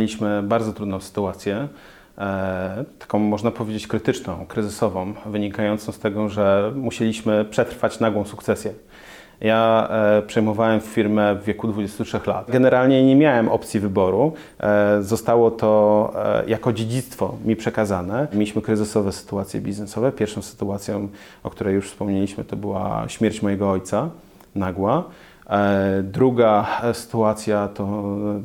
mieliśmy bardzo trudną sytuację, e, taką można powiedzieć krytyczną, kryzysową, wynikającą z tego, że musieliśmy przetrwać nagłą sukcesję. Ja e, przejmowałem firmę w wieku 23 lat. Generalnie nie miałem opcji wyboru. E, zostało to jako dziedzictwo mi przekazane. Mieliśmy kryzysowe sytuacje biznesowe. Pierwszą sytuacją, o której już wspomnieliśmy, to była śmierć mojego ojca, nagła. E, druga sytuacja to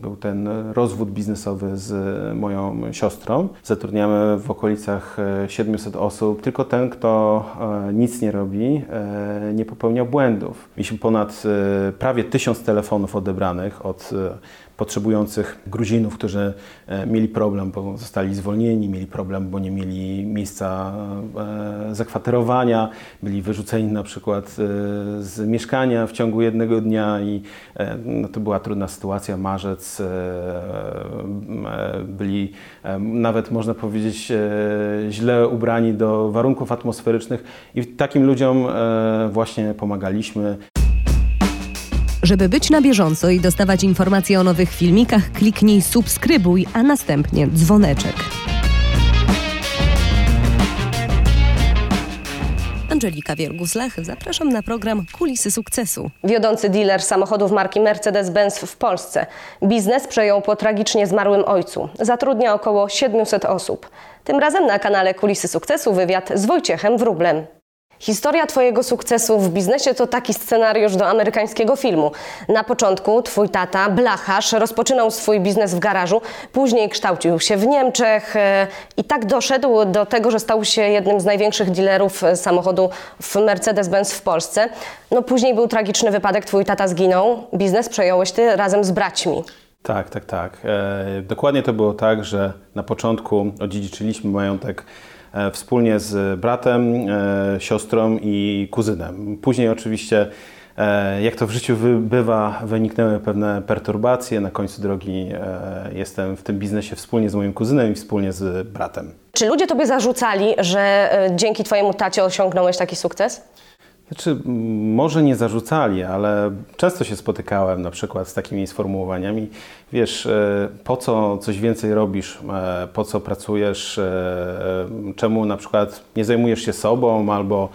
był ten rozwód biznesowy z moją siostrą. Zatrudniamy w okolicach 700 osób. Tylko ten, kto e, nic nie robi, e, nie popełnia błędów. Mieliśmy ponad prawie tysiąc telefonów odebranych od potrzebujących Gruzinów, którzy e, mieli problem, bo zostali zwolnieni, mieli problem, bo nie mieli miejsca e, zakwaterowania, byli wyrzuceni na przykład e, z mieszkania w ciągu jednego dnia i no, to była trudna sytuacja. Marzec byli nawet można powiedzieć źle ubrani do warunków atmosferycznych i takim ludziom właśnie pomagaliśmy. Żeby być na bieżąco i dostawać informacje o nowych filmikach, kliknij subskrybuj, a następnie dzwoneczek. Angelika Wiergus-Lech, zapraszam na program Kulisy Sukcesu. Wiodący dealer samochodów marki Mercedes-Benz w Polsce. Biznes przejął po tragicznie zmarłym ojcu. Zatrudnia około 700 osób. Tym razem na kanale Kulisy Sukcesu wywiad z Wojciechem Wróblem. Historia Twojego sukcesu w biznesie to taki scenariusz do amerykańskiego filmu. Na początku Twój tata, blacharz, rozpoczynał swój biznes w garażu, później kształcił się w Niemczech e, i tak doszedł do tego, że stał się jednym z największych dealerów e, samochodu w Mercedes-Benz w Polsce. No później był tragiczny wypadek, Twój tata zginął, biznes przejąłeś Ty razem z braćmi. Tak, tak, tak. E, dokładnie to było tak, że na początku odziedziczyliśmy majątek wspólnie z bratem, e, siostrą i kuzynem. Później oczywiście e, jak to w życiu bywa, wyniknęły pewne perturbacje. Na końcu drogi jestem w tym biznesie wspólnie z moim kuzynem i wspólnie z bratem. Czy ludzie tobie zarzucali, że dzięki twojemu tacie osiągnąłeś taki sukces? Znaczy, może nie zarzucali, ale często się spotykałem na przykład z takimi sformułowaniami. Wiesz, e, po co coś więcej robisz, e, po co pracujesz, e, czemu na przykład nie zajmujesz się sobą albo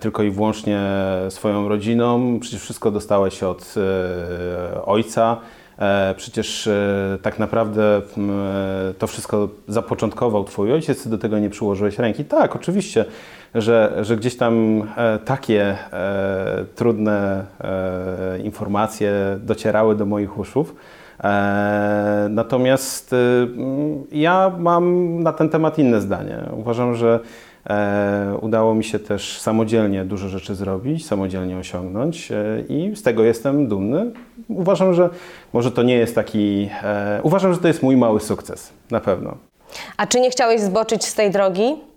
tylko i wyłącznie swoją rodziną. Przecież wszystko dostałeś od ojca. Przecież tak naprawdę to wszystko zapoczątkował Twój ojciec, ty do tego nie przyłożyłeś ręki. Tak, oczywiście że, że gdzieś tam e, takie e, trudne e, informacje docierały do moich uszów. Natomiast ja mam na ten temat inne zdanie. Uważam, że udało mi się też samodzielnie dużo rzeczy zrobić, samodzielnie osiągnąć i z tego jestem dumny. Uważam, że może to nie jest taki. Uważam, że to jest mój mały sukces, na pewno. A czy nie chciałeś zboczyć z tej drogi?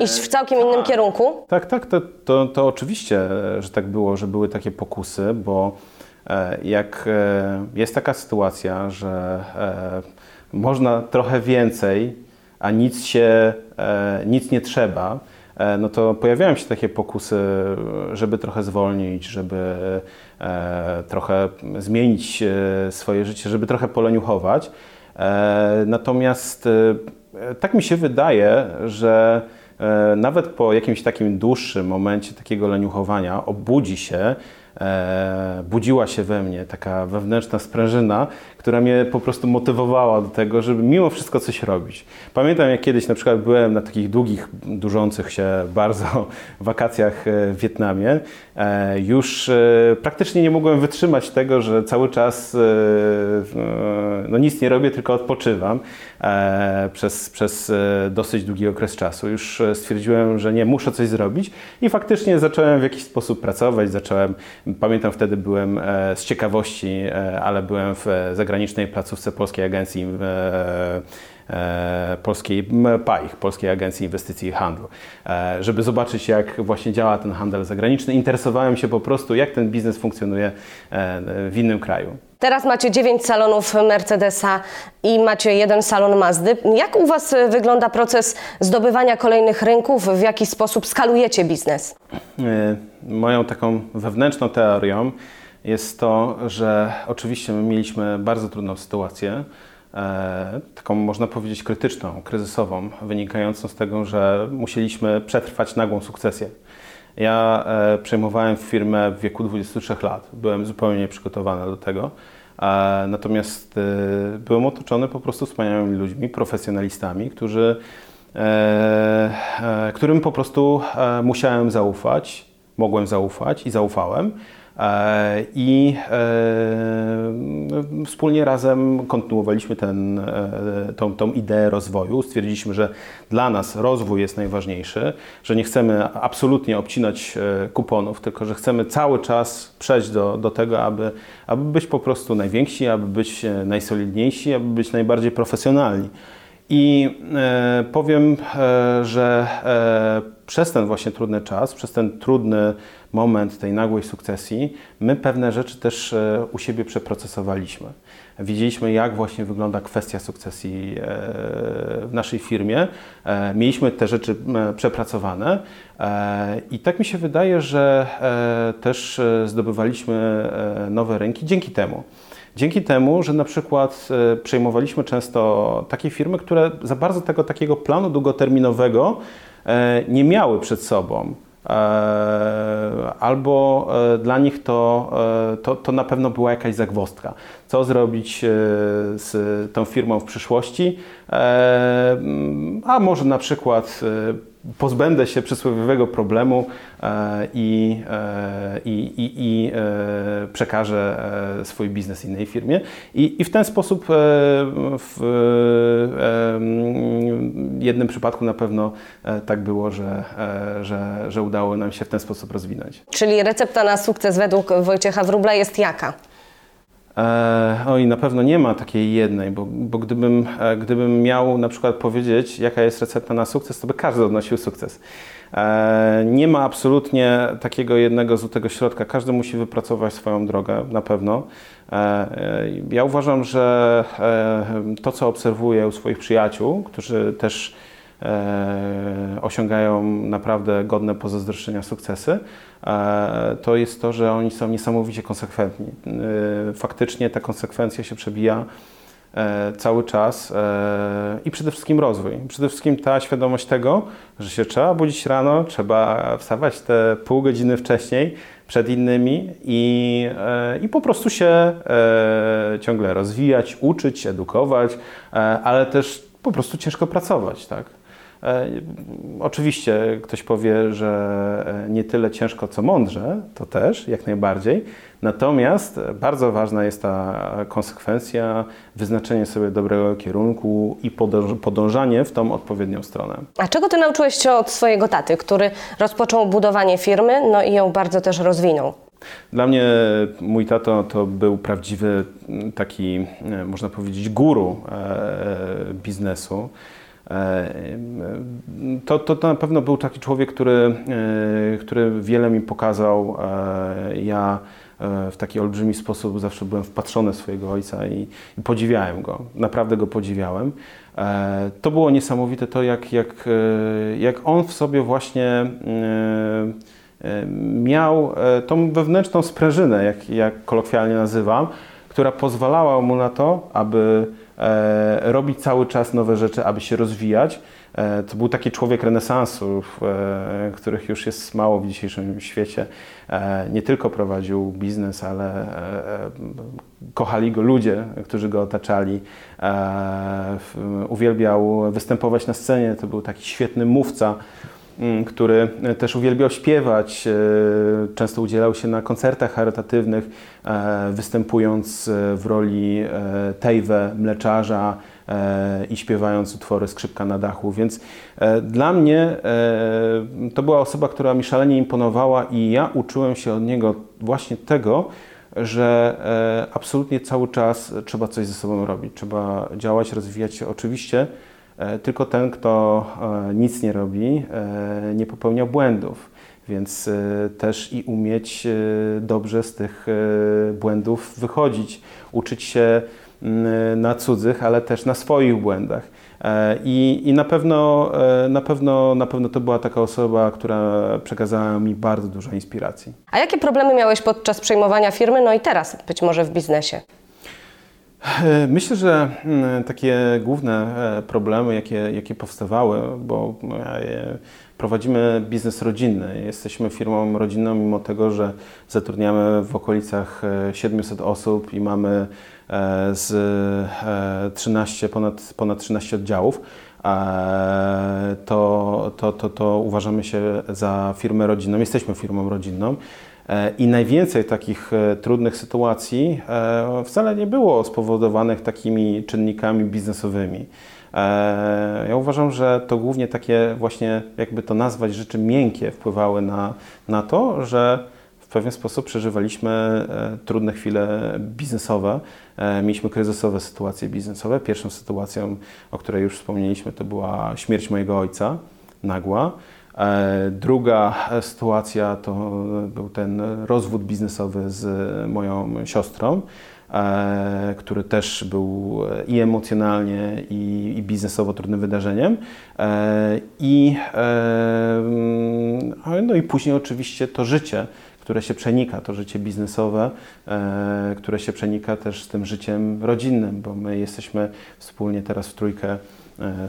Iść w całkiem innym tak. kierunku? Tak, tak, to, to, to oczywiście, że tak było, że były takie pokusy, bo e, jak e, jest taka sytuacja, że e, można trochę więcej, a nic się, nic nie trzeba, no to pojawiają się takie pokusy, żeby trochę zwolnić, żeby trochę zmienić swoje życie, żeby trochę poleniuchować. Natomiast tak mi się wydaje, że nawet po jakimś takim dłuższym momencie takiego leniuchowania obudzi się, e, budziła się we mnie taka wewnętrzna sprężyna, która mnie po prostu motywowała do tego, żeby mimo wszystko coś robić. Pamiętam, jak kiedyś na przykład byłem na takich długich, durzących się bardzo wakacjach e, w Wietnamie. E, już e, praktycznie nie mogłem wytrzymać tego, że cały czas no nic nie robię, tylko odpoczywam przez, przez dosyć długi okres czasu. Już stwierdziłem, że nie, muszę coś zrobić i faktycznie zacząłem w jakiś sposób pracować. Zacząłem, pamiętam wtedy byłem z ciekawości, ale byłem w zagranicznym zagranicznej placówce Polskiej Agencji e, e, Polskiej PAIH, Polskiej Agencji Inwestycji i Handlu, e, żeby zobaczyć jak właśnie działa ten handel zagraniczny. Interesowałem się po prostu jak ten biznes funkcjonuje w innym kraju. Teraz macie 9 salonów Mercedesa i macie jeden salon Mazdy. Jak u Was wygląda proces zdobywania kolejnych rynków? W jaki sposób skalujecie biznes? Moją taką wewnętrzną teorią jest to, że oczywiście my mieliśmy bardzo trudną sytuację, e, taką można powiedzieć krytyczną, kryzysową, wynikającą z tego, że musieliśmy przetrwać nagłą sukcesję. Ja e, przejmowałem firmę w wieku 23 lat, byłem zupełnie nieprzygotowany do tego. E, natomiast e, byłem otoczony po prostu wspaniałymi ludźmi, profesjonalistami, którzy, e, e, którym po prostu e, musiałem zaufać, mogłem zaufać i zaufałem. E, I e, wspólnie razem kontynuowaliśmy ten, e, tą, tą ideę rozwoju. Stwierdziliśmy, że dla nas rozwój jest najważniejszy, że nie chcemy absolutnie obcinać kuponów, tylko że chcemy cały czas przejść do, do tego, aby, aby być po prostu najwięksi, aby być najsolidniejsi, aby być najbardziej profesjonalni. I powiem, że przez ten właśnie trudny czas, przez ten trudny moment tej nagłej sukcesji, my pewne rzeczy też e, u siebie przeprocesowaliśmy. Widzieliśmy, jak właśnie wygląda kwestia sukcesji e, w naszej firmie. E, mieliśmy te rzeczy przepracowane i tak mi się wydaje, że też zdobywaliśmy nowe rynki dzięki temu. Dzięki temu, że na przykład przejmowaliśmy często takie firmy, które za bardzo tego takiego planu długoterminowego nie miały przed sobą. E, Albo e, dla nich to, e, to, to na pewno była jakaś zagwozdka. Co zrobić e, z tą firmą w przyszłości? E, A może na przykład e, pozbędę się przysłowiowego problemu e, i, e, i, i, i e, przekażę swój biznes innej firmie. I, I w ten sposób w jednym przypadku na pewno tak było, że, że, że udało nam się w ten sposób rozwinąć. Czyli recepta na sukces według Wojciecha Wróbla jest jaka? E, oj, na pewno nie ma takiej jednej, bo, bo gdybym, e, gdybym miał na przykład powiedzieć, jaka jest recepta na sukces, to by każdy odnosił sukces. E, nie ma absolutnie takiego jednego złotego środka. Każdy musi wypracować swoją drogę, na pewno. E, e, ja uważam, że e, to, co obserwuję u swoich przyjaciół, którzy też osiągają naprawdę godne pozazdroszczenia sukcesy, e, to jest to, że oni są niesamowicie konsekwentni. E, Faktycznie ta konsekwencja się przebija e, cały czas e, i przede wszystkim rozwój. Przede wszystkim ta świadomość tego, że się trzeba budzić rano, trzeba wstawać te pół godziny wcześniej przed innymi i, e, i po prostu się e, ciągle rozwijać, uczyć, edukować, e, ale też po prostu ciężko pracować, tak? E, Oczywiście ktoś powie, że e, nie tyle ciężko, co mądrze, to też jak najbardziej. Natomiast bardzo ważna jest ta konsekwencja, wyznaczenie sobie dobrego kierunku i podąż- podążanie w tą odpowiednią stronę. A czego ty nauczyłeś się od swojego taty, który rozpoczął budowanie firmy, no i ją bardzo też rozwinął? Dla mnie mój tato to był prawdziwy taki, można powiedzieć, guru e, biznesu. E, To, to, to na pewno był taki człowiek, który, e, który wiele mi pokazał. E, Ja w taki olbrzymi sposób zawsze byłem wpatrzony w swojego ojca i, i podziwiałem go. Naprawdę go podziwiałem. To było niesamowite to, jak, jak, jak on w sobie właśnie miał tą wewnętrzną sprężynę, jak, jak kolokwialnie nazywam, która pozwalała mu na to, aby robić cały czas nowe rzeczy, aby się rozwijać. E, to był taki człowiek renesansu, e, których już jest mało w dzisiejszym świecie. E, nie tylko prowadził biznes, ale e, e, kochali go ludzie, którzy go otaczali. E, uwielbiał występować na scenie, to był taki świetny mówca który też uwielbiał śpiewać. e, Często udzielał się na koncertach charytatywnych, e, występując e, w roli e, Tejwe, mleczarza e, i śpiewając utwory Skrzypka na dachu. Więc e, dla mnie e, to była osoba, która mi szalenie imponowała i ja uczyłem się od niego właśnie tego, że e, absolutnie cały czas trzeba coś ze sobą robić, trzeba działać, rozwijać się. Oczywiście e, tylko ten, kto e, nic nie robi, e, nie popełnia błędów, więc e, też i umieć e, dobrze z tych e, błędów wychodzić, uczyć się mm, na cudzych, ale też na swoich błędach. E, I, i na, pewno, e, na, pewno, na pewno to była taka osoba, która przekazała mi bardzo dużo inspiracji. A jakie problemy miałeś podczas przejmowania firmy, no i teraz być może w biznesie? E, Myślę, że mm, takie główne e, problemy, jakie, jakie powstawały, bo e, prowadzimy biznes rodzinny, jesteśmy firmą rodzinną, mimo tego, że zatrudniamy w okolicach e, 700 osób i mamy z e, 13, ponad, ponad 13 oddziałów, to, to, to, to uważamy się za firmę rodzinną, jesteśmy firmą rodzinną. E, I najwięcej takich e, trudnych sytuacji e, wcale nie było spowodowanych takimi czynnikami biznesowymi. Ja uważam, że to głównie takie właśnie, jakby to nazwać, rzeczy miękkie wpływały na, na to, że w pewien sposób przeżywaliśmy trudne chwile biznesowe. Mieliśmy kryzysowe sytuacje biznesowe. Pierwszą sytuacją, o której już wspomnieliśmy, to była śmierć mojego ojca, nagła. E, Druga e, sytuacja to był ten rozwód biznesowy z moją siostrą, e, który też był e, i emocjonalnie, i, biznesowo trudnym wydarzeniem. E, I, e, mm, no i później oczywiście to życie, które się przenika, to życie biznesowe, e, które się przenika też z tym życiem rodzinnym, bo my jesteśmy wspólnie teraz w trójkę e,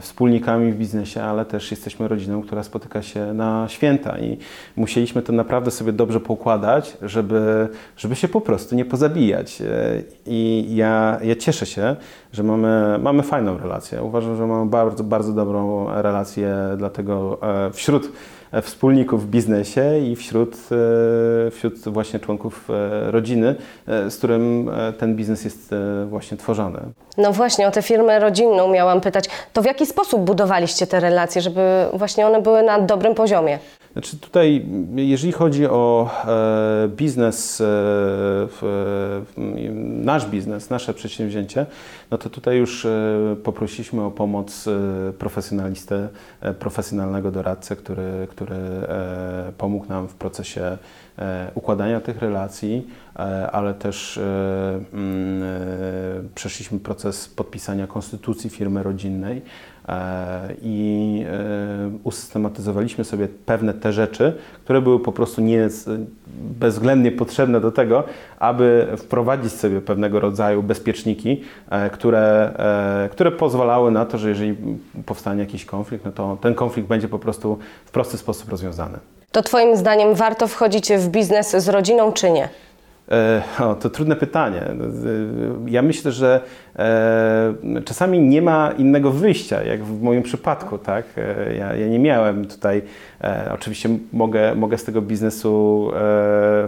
wspólnikami w biznesie, ale też jesteśmy rodziną, która spotyka się na święta i musieliśmy to naprawdę sobie dobrze poukładać, żeby, żeby się po prostu nie pozabijać. E, I ja, ja cieszę się, że mamy, mamy fajną relację. Uważam, że mamy bardzo, bardzo dobrą relację, dlatego e, wśród e, wspólników w biznesie i wśród, e, wśród właśnie członków e, rodziny, e, z którym e, ten biznes jest e, właśnie tworzony. No właśnie, o tę firmę rodzinną miałam pytać. To w jaki sposób budowaliście te relacje, żeby właśnie one były na dobrym poziomie? Znaczy tutaj, jeżeli chodzi o e, biznes, e, w, nasz biznes, nasze przedsięwzięcie, no to tutaj już e, poprosiliśmy o pomoc e, profesjonalistę, e, profesjonalnego doradcę, który, który e, pomógł nam w procesie e, układania tych relacji, e, ale też e, mm, e, przeszliśmy proces podpisania konstytucji firmy rodzinnej e, i e, usystematyzowaliśmy sobie pewne te rzeczy, które były po prostu nie, bezwzględnie potrzebne do tego, aby wprowadzić sobie pewnego rodzaju bezpieczniki, e, które, e, które pozwalały na to, że jeżeli powstanie jakiś konflikt, no to ten konflikt będzie po prostu w prosty sposób rozwiązany. To Twoim zdaniem warto wchodzić w biznes z rodziną, czy nie? E, O, to trudne pytanie. Ja myślę, że e, czasami nie ma innego wyjścia, jak w moim przypadku, tak? E, Ja, ja nie miałem tutaj, e, oczywiście mogę, mogę z tego biznesu e,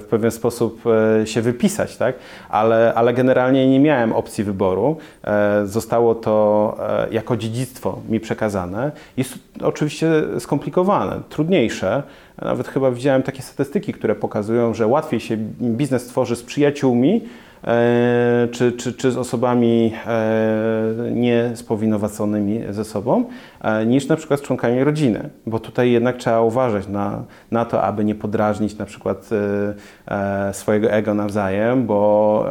w pewien sposób e, się wypisać, tak? Ale, ale generalnie nie miałem opcji wyboru. E, Zostało to e, jako dziedzictwo mi przekazane. Jest oczywiście skomplikowane, trudniejsze. Nawet chyba widziałem takie statystyki, które pokazują, że łatwiej się biznes tworzy z przyjaciółmi, e, czy, czy, czy z osobami e, niespowinowaconymi ze sobą, e, niż na przykład z członkami rodziny, bo tutaj jednak trzeba uważać na, na to, aby nie podrażnić na przykład swojego ego nawzajem, bo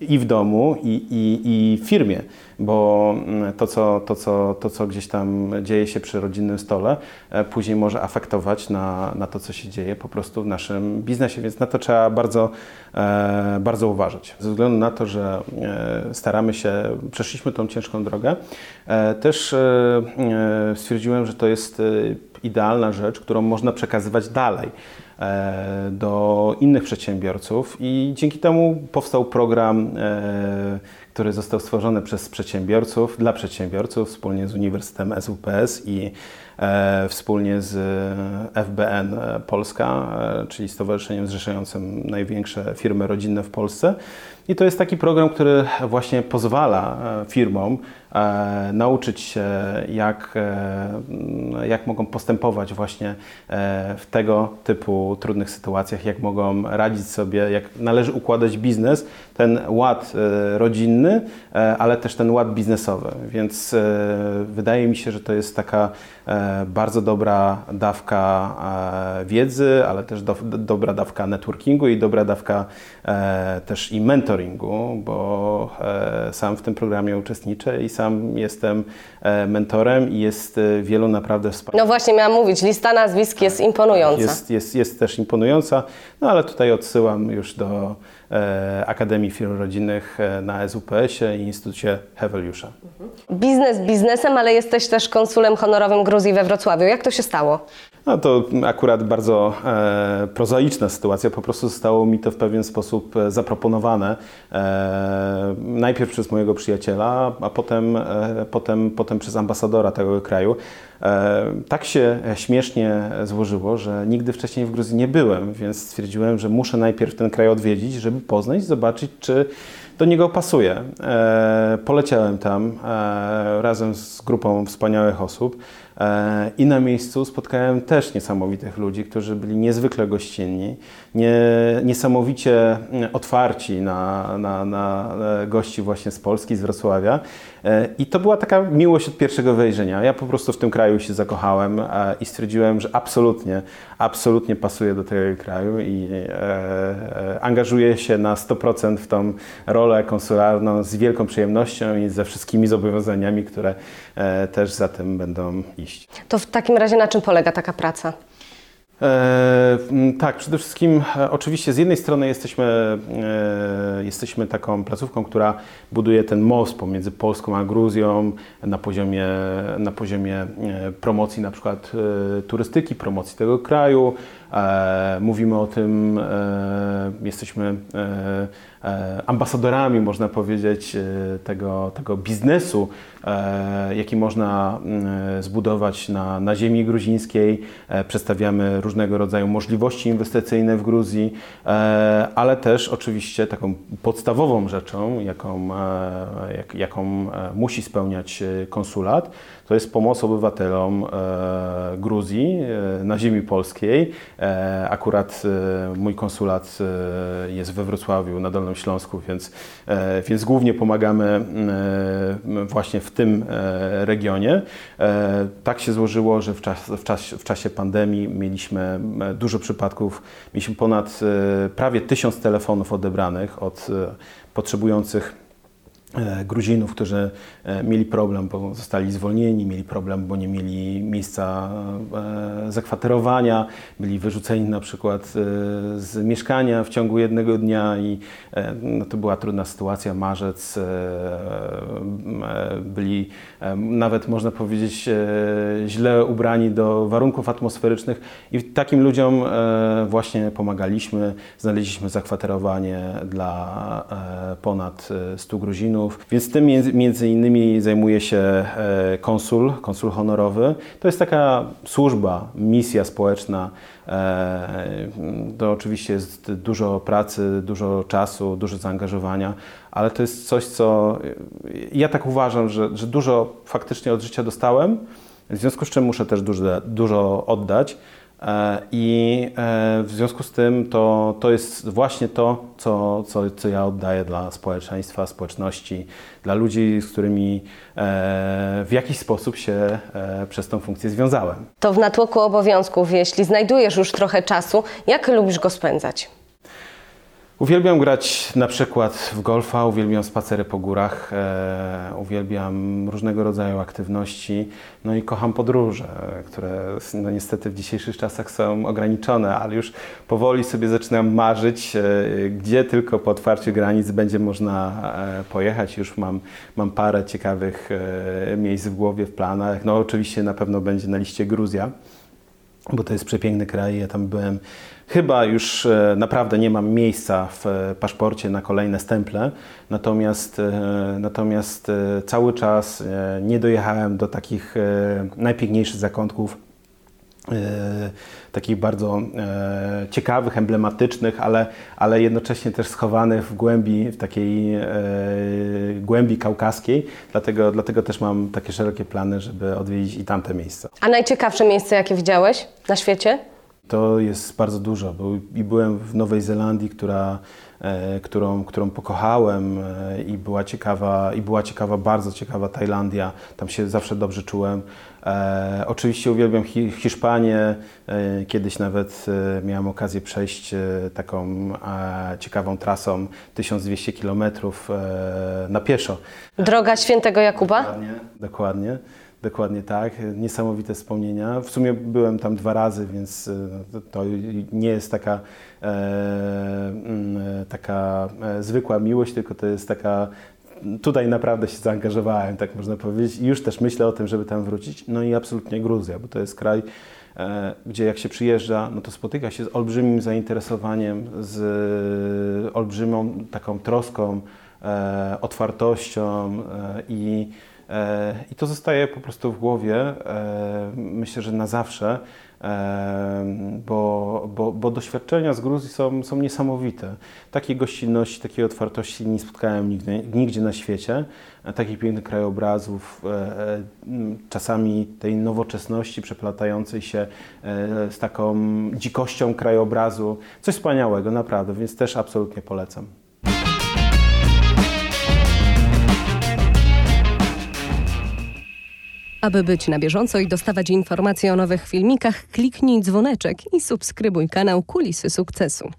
i w domu, i, i, i w firmie, bo mm, to co, to, co, to, co gdzieś tam dzieje się przy rodzinnym stole, e, później może afektować na, na to, co się dzieje po prostu w naszym biznesie, więc na to trzeba bardzo, e, bardzo uważać. Ze względu na to, że e, staramy się, przeszliśmy tą ciężką drogę, też stwierdziłem, że to jest idealna rzecz, którą można przekazywać dalej do innych przedsiębiorców i dzięki temu powstał program, e, który został stworzony przez przedsiębiorców, dla przedsiębiorców wspólnie z Uniwersytetem SWPS i e, wspólnie z FBN Polska, e, czyli stowarzyszeniem zrzeszającym największe firmy rodzinne w Polsce. I to jest taki program, który właśnie pozwala e, firmom e, nauczyć się, jak, e, jak mogą postępować właśnie e, w tego typu trudnych sytuacjach, jak mogą radzić sobie, jak należy układać biznes, ten ład e, rodzinny, e, ale też ten ład biznesowy. Więc e, wydaje mi się, że to jest taka e, bardzo dobra dawka e, wiedzy, ale też do, dobra dawka networkingu i dobra dawka e, też i mentoringu, bo e, sam w tym programie uczestniczę i sam jestem mentorem i jest wielu naprawdę wspaniałych. No właśnie miałam mówić, lista nazwisk jest imponująca. Jest, jest, jest też imponująca, no ale tutaj odsyłam już do Akademii Firm Rodzinnych e, na SUPS-ie i Instytucie Heweliusza. Biznes biznesem, ale jesteś też konsulem honorowym Gruzji we Wrocławiu. Jak to się stało? No to akurat bardzo e, prozaiczna sytuacja. Po prostu zostało mi to w pewien sposób e, zaproponowane. E, najpierw przez mojego przyjaciela, a potem, e, potem, potem przez ambasadora tego kraju. E, tak się śmiesznie złożyło, że nigdy wcześniej w Gruzji nie byłem, więc stwierdziłem, że muszę najpierw ten kraj odwiedzić, żeby poznać, zobaczyć, czy do niego pasuje. E, poleciałem tam razem z grupą wspaniałych osób i na miejscu spotkałem też niesamowitych ludzi, którzy byli niezwykle gościnni, nie, niesamowicie mm, otwarci na, na, na e, gości właśnie z Polski, z Wrocławia. E, I to była taka miłość od pierwszego wejrzenia. Ja po prostu w tym kraju się zakochałem e, i stwierdziłem, że absolutnie, absolutnie pasuje do tego kraju i e, e, angażuję się na 100% w tą rolę konsularną z wielką przyjemnością i ze wszystkimi zobowiązaniami, które e, też za tym będą iść. To w takim razie na czym polega taka praca? E, tak, przede wszystkim e, oczywiście z jednej strony jesteśmy, e, jesteśmy taką placówką, która buduje ten most pomiędzy Polską a Gruzją na poziomie, na poziomie e, promocji na przykład e, turystyki, promocji tego kraju. E, mówimy o tym, e, jesteśmy e, e, ambasadorami, można powiedzieć, e, tego, tego biznesu, e, jaki można mm, zbudować na, na ziemi gruzińskiej. E, Przedstawiamy różnego rodzaju możliwości inwestycyjne w Gruzji, e, ale też oczywiście taką podstawową rzeczą, jaką, e, jak, jaką e, musi spełniać e, konsulat, to jest pomoc obywatelom e, Gruzji e, na ziemi polskiej. E, akurat mój konsulat jest we Wrocławiu, na Dolnym Śląsku, więc, więc głównie pomagamy właśnie w tym regionie. Tak się złożyło, że w, czas, w, czas, w czasie pandemii mieliśmy dużo przypadków, mieliśmy ponad prawie tysiąc telefonów odebranych od potrzebujących Gruzinów, którzy e, mieli problem, bo zostali zwolnieni, mieli problem, bo nie mieli miejsca e, zakwaterowania, byli wyrzuceni na przykład e, z mieszkania w ciągu jednego dnia i e, no, to była trudna sytuacja. Marzec, e, e, byli e, nawet można powiedzieć e, źle ubrani do warunków atmosferycznych i takim ludziom e, właśnie pomagaliśmy. Znaleźliśmy zakwaterowanie dla e, ponad e, 100 Gruzinów, więc tym między, innymi zajmuje się e, konsul, konsul honorowy. To jest taka służba, misja społeczna. E, To oczywiście jest dużo pracy, dużo czasu, dużo zaangażowania, ale to jest coś, co ja tak uważam, że, że dużo faktycznie od życia dostałem, w związku z czym muszę też dużo, dużo oddać. E, I e, w związku z tym to, to jest właśnie to, co, co, co ja oddaję dla społeczeństwa, społeczności, dla ludzi, z którymi e, w jakiś sposób się przez tą funkcję związałem. To w natłoku obowiązków, jeśli znajdujesz już trochę czasu, jak lubisz go spędzać? Uwielbiam grać na przykład w golfa, uwielbiam spacery po górach, e, uwielbiam różnego rodzaju aktywności, no i kocham podróże, które no niestety w dzisiejszych czasach są ograniczone, ale już powoli sobie zaczynam marzyć, e, gdzie tylko po otwarciu granic będzie można e, pojechać. Już mam, mam parę ciekawych e, miejsc w głowie, w planach. No oczywiście na pewno będzie na liście Gruzja bo to jest przepiękny kraj. Ja tam byłem. Chyba już e, naprawdę nie mam miejsca w e, paszporcie na kolejne stemple, natomiast, e, natomiast cały czas nie dojechałem do takich najpiękniejszych zakątków. Takich bardzo ciekawych, emblematycznych, ale, ale jednocześnie też schowanych w głębi, w takiej głębi kaukaskiej. Dlatego, dlatego też mam takie szerokie plany, żeby odwiedzić i tamte miejsca. A najciekawsze miejsce, jakie widziałeś na świecie? To jest bardzo dużo. Był, I byłem w Nowej Zelandii, która, e, którą, którą pokochałem e, i była ciekawa, i była ciekawa, bardzo ciekawa Tajlandia. Tam się zawsze dobrze czułem. E, oczywiście uwielbiam Hi Hiszpanię. E, kiedyś nawet e, miałem okazję przejść e, taką ciekawą trasą 1200 km na pieszo. Droga Świętego Jakuba? Dokładnie, dokładnie, dokładnie tak. Niesamowite wspomnienia. W sumie byłem tam dwa razy, więc e, to- nie jest taka, e, mm, e, taka e, zwykła miłość, tylko to jest taka. Tutaj naprawdę się zaangażowałem, tak można powiedzieć, i już też myślę o tym, żeby tam wrócić. No i absolutnie Gruzja, bo to jest kraj, gdzie jak się przyjeżdża, no to spotyka się z olbrzymim zainteresowaniem, z olbrzymią taką troską, otwartością i, i to zostaje po prostu w głowie. E, myślę, że na zawsze, e, bo, bo, bo doświadczenia z Gruzji są, są niesamowite. Takiej gościnności, takiej otwartości nie spotkałem nigdy, nigdzie na świecie. E, Takich pięknych krajobrazów, e, e, czasami tej nowoczesności przeplatającej się e, z taką dzikością krajobrazu. Coś wspaniałego, naprawdę, więc też absolutnie polecam. Aby być na bieżąco i dostawać informacje o nowych filmikach, kliknij dzwoneczek i subskrybuj kanał Kulisy Sukcesu.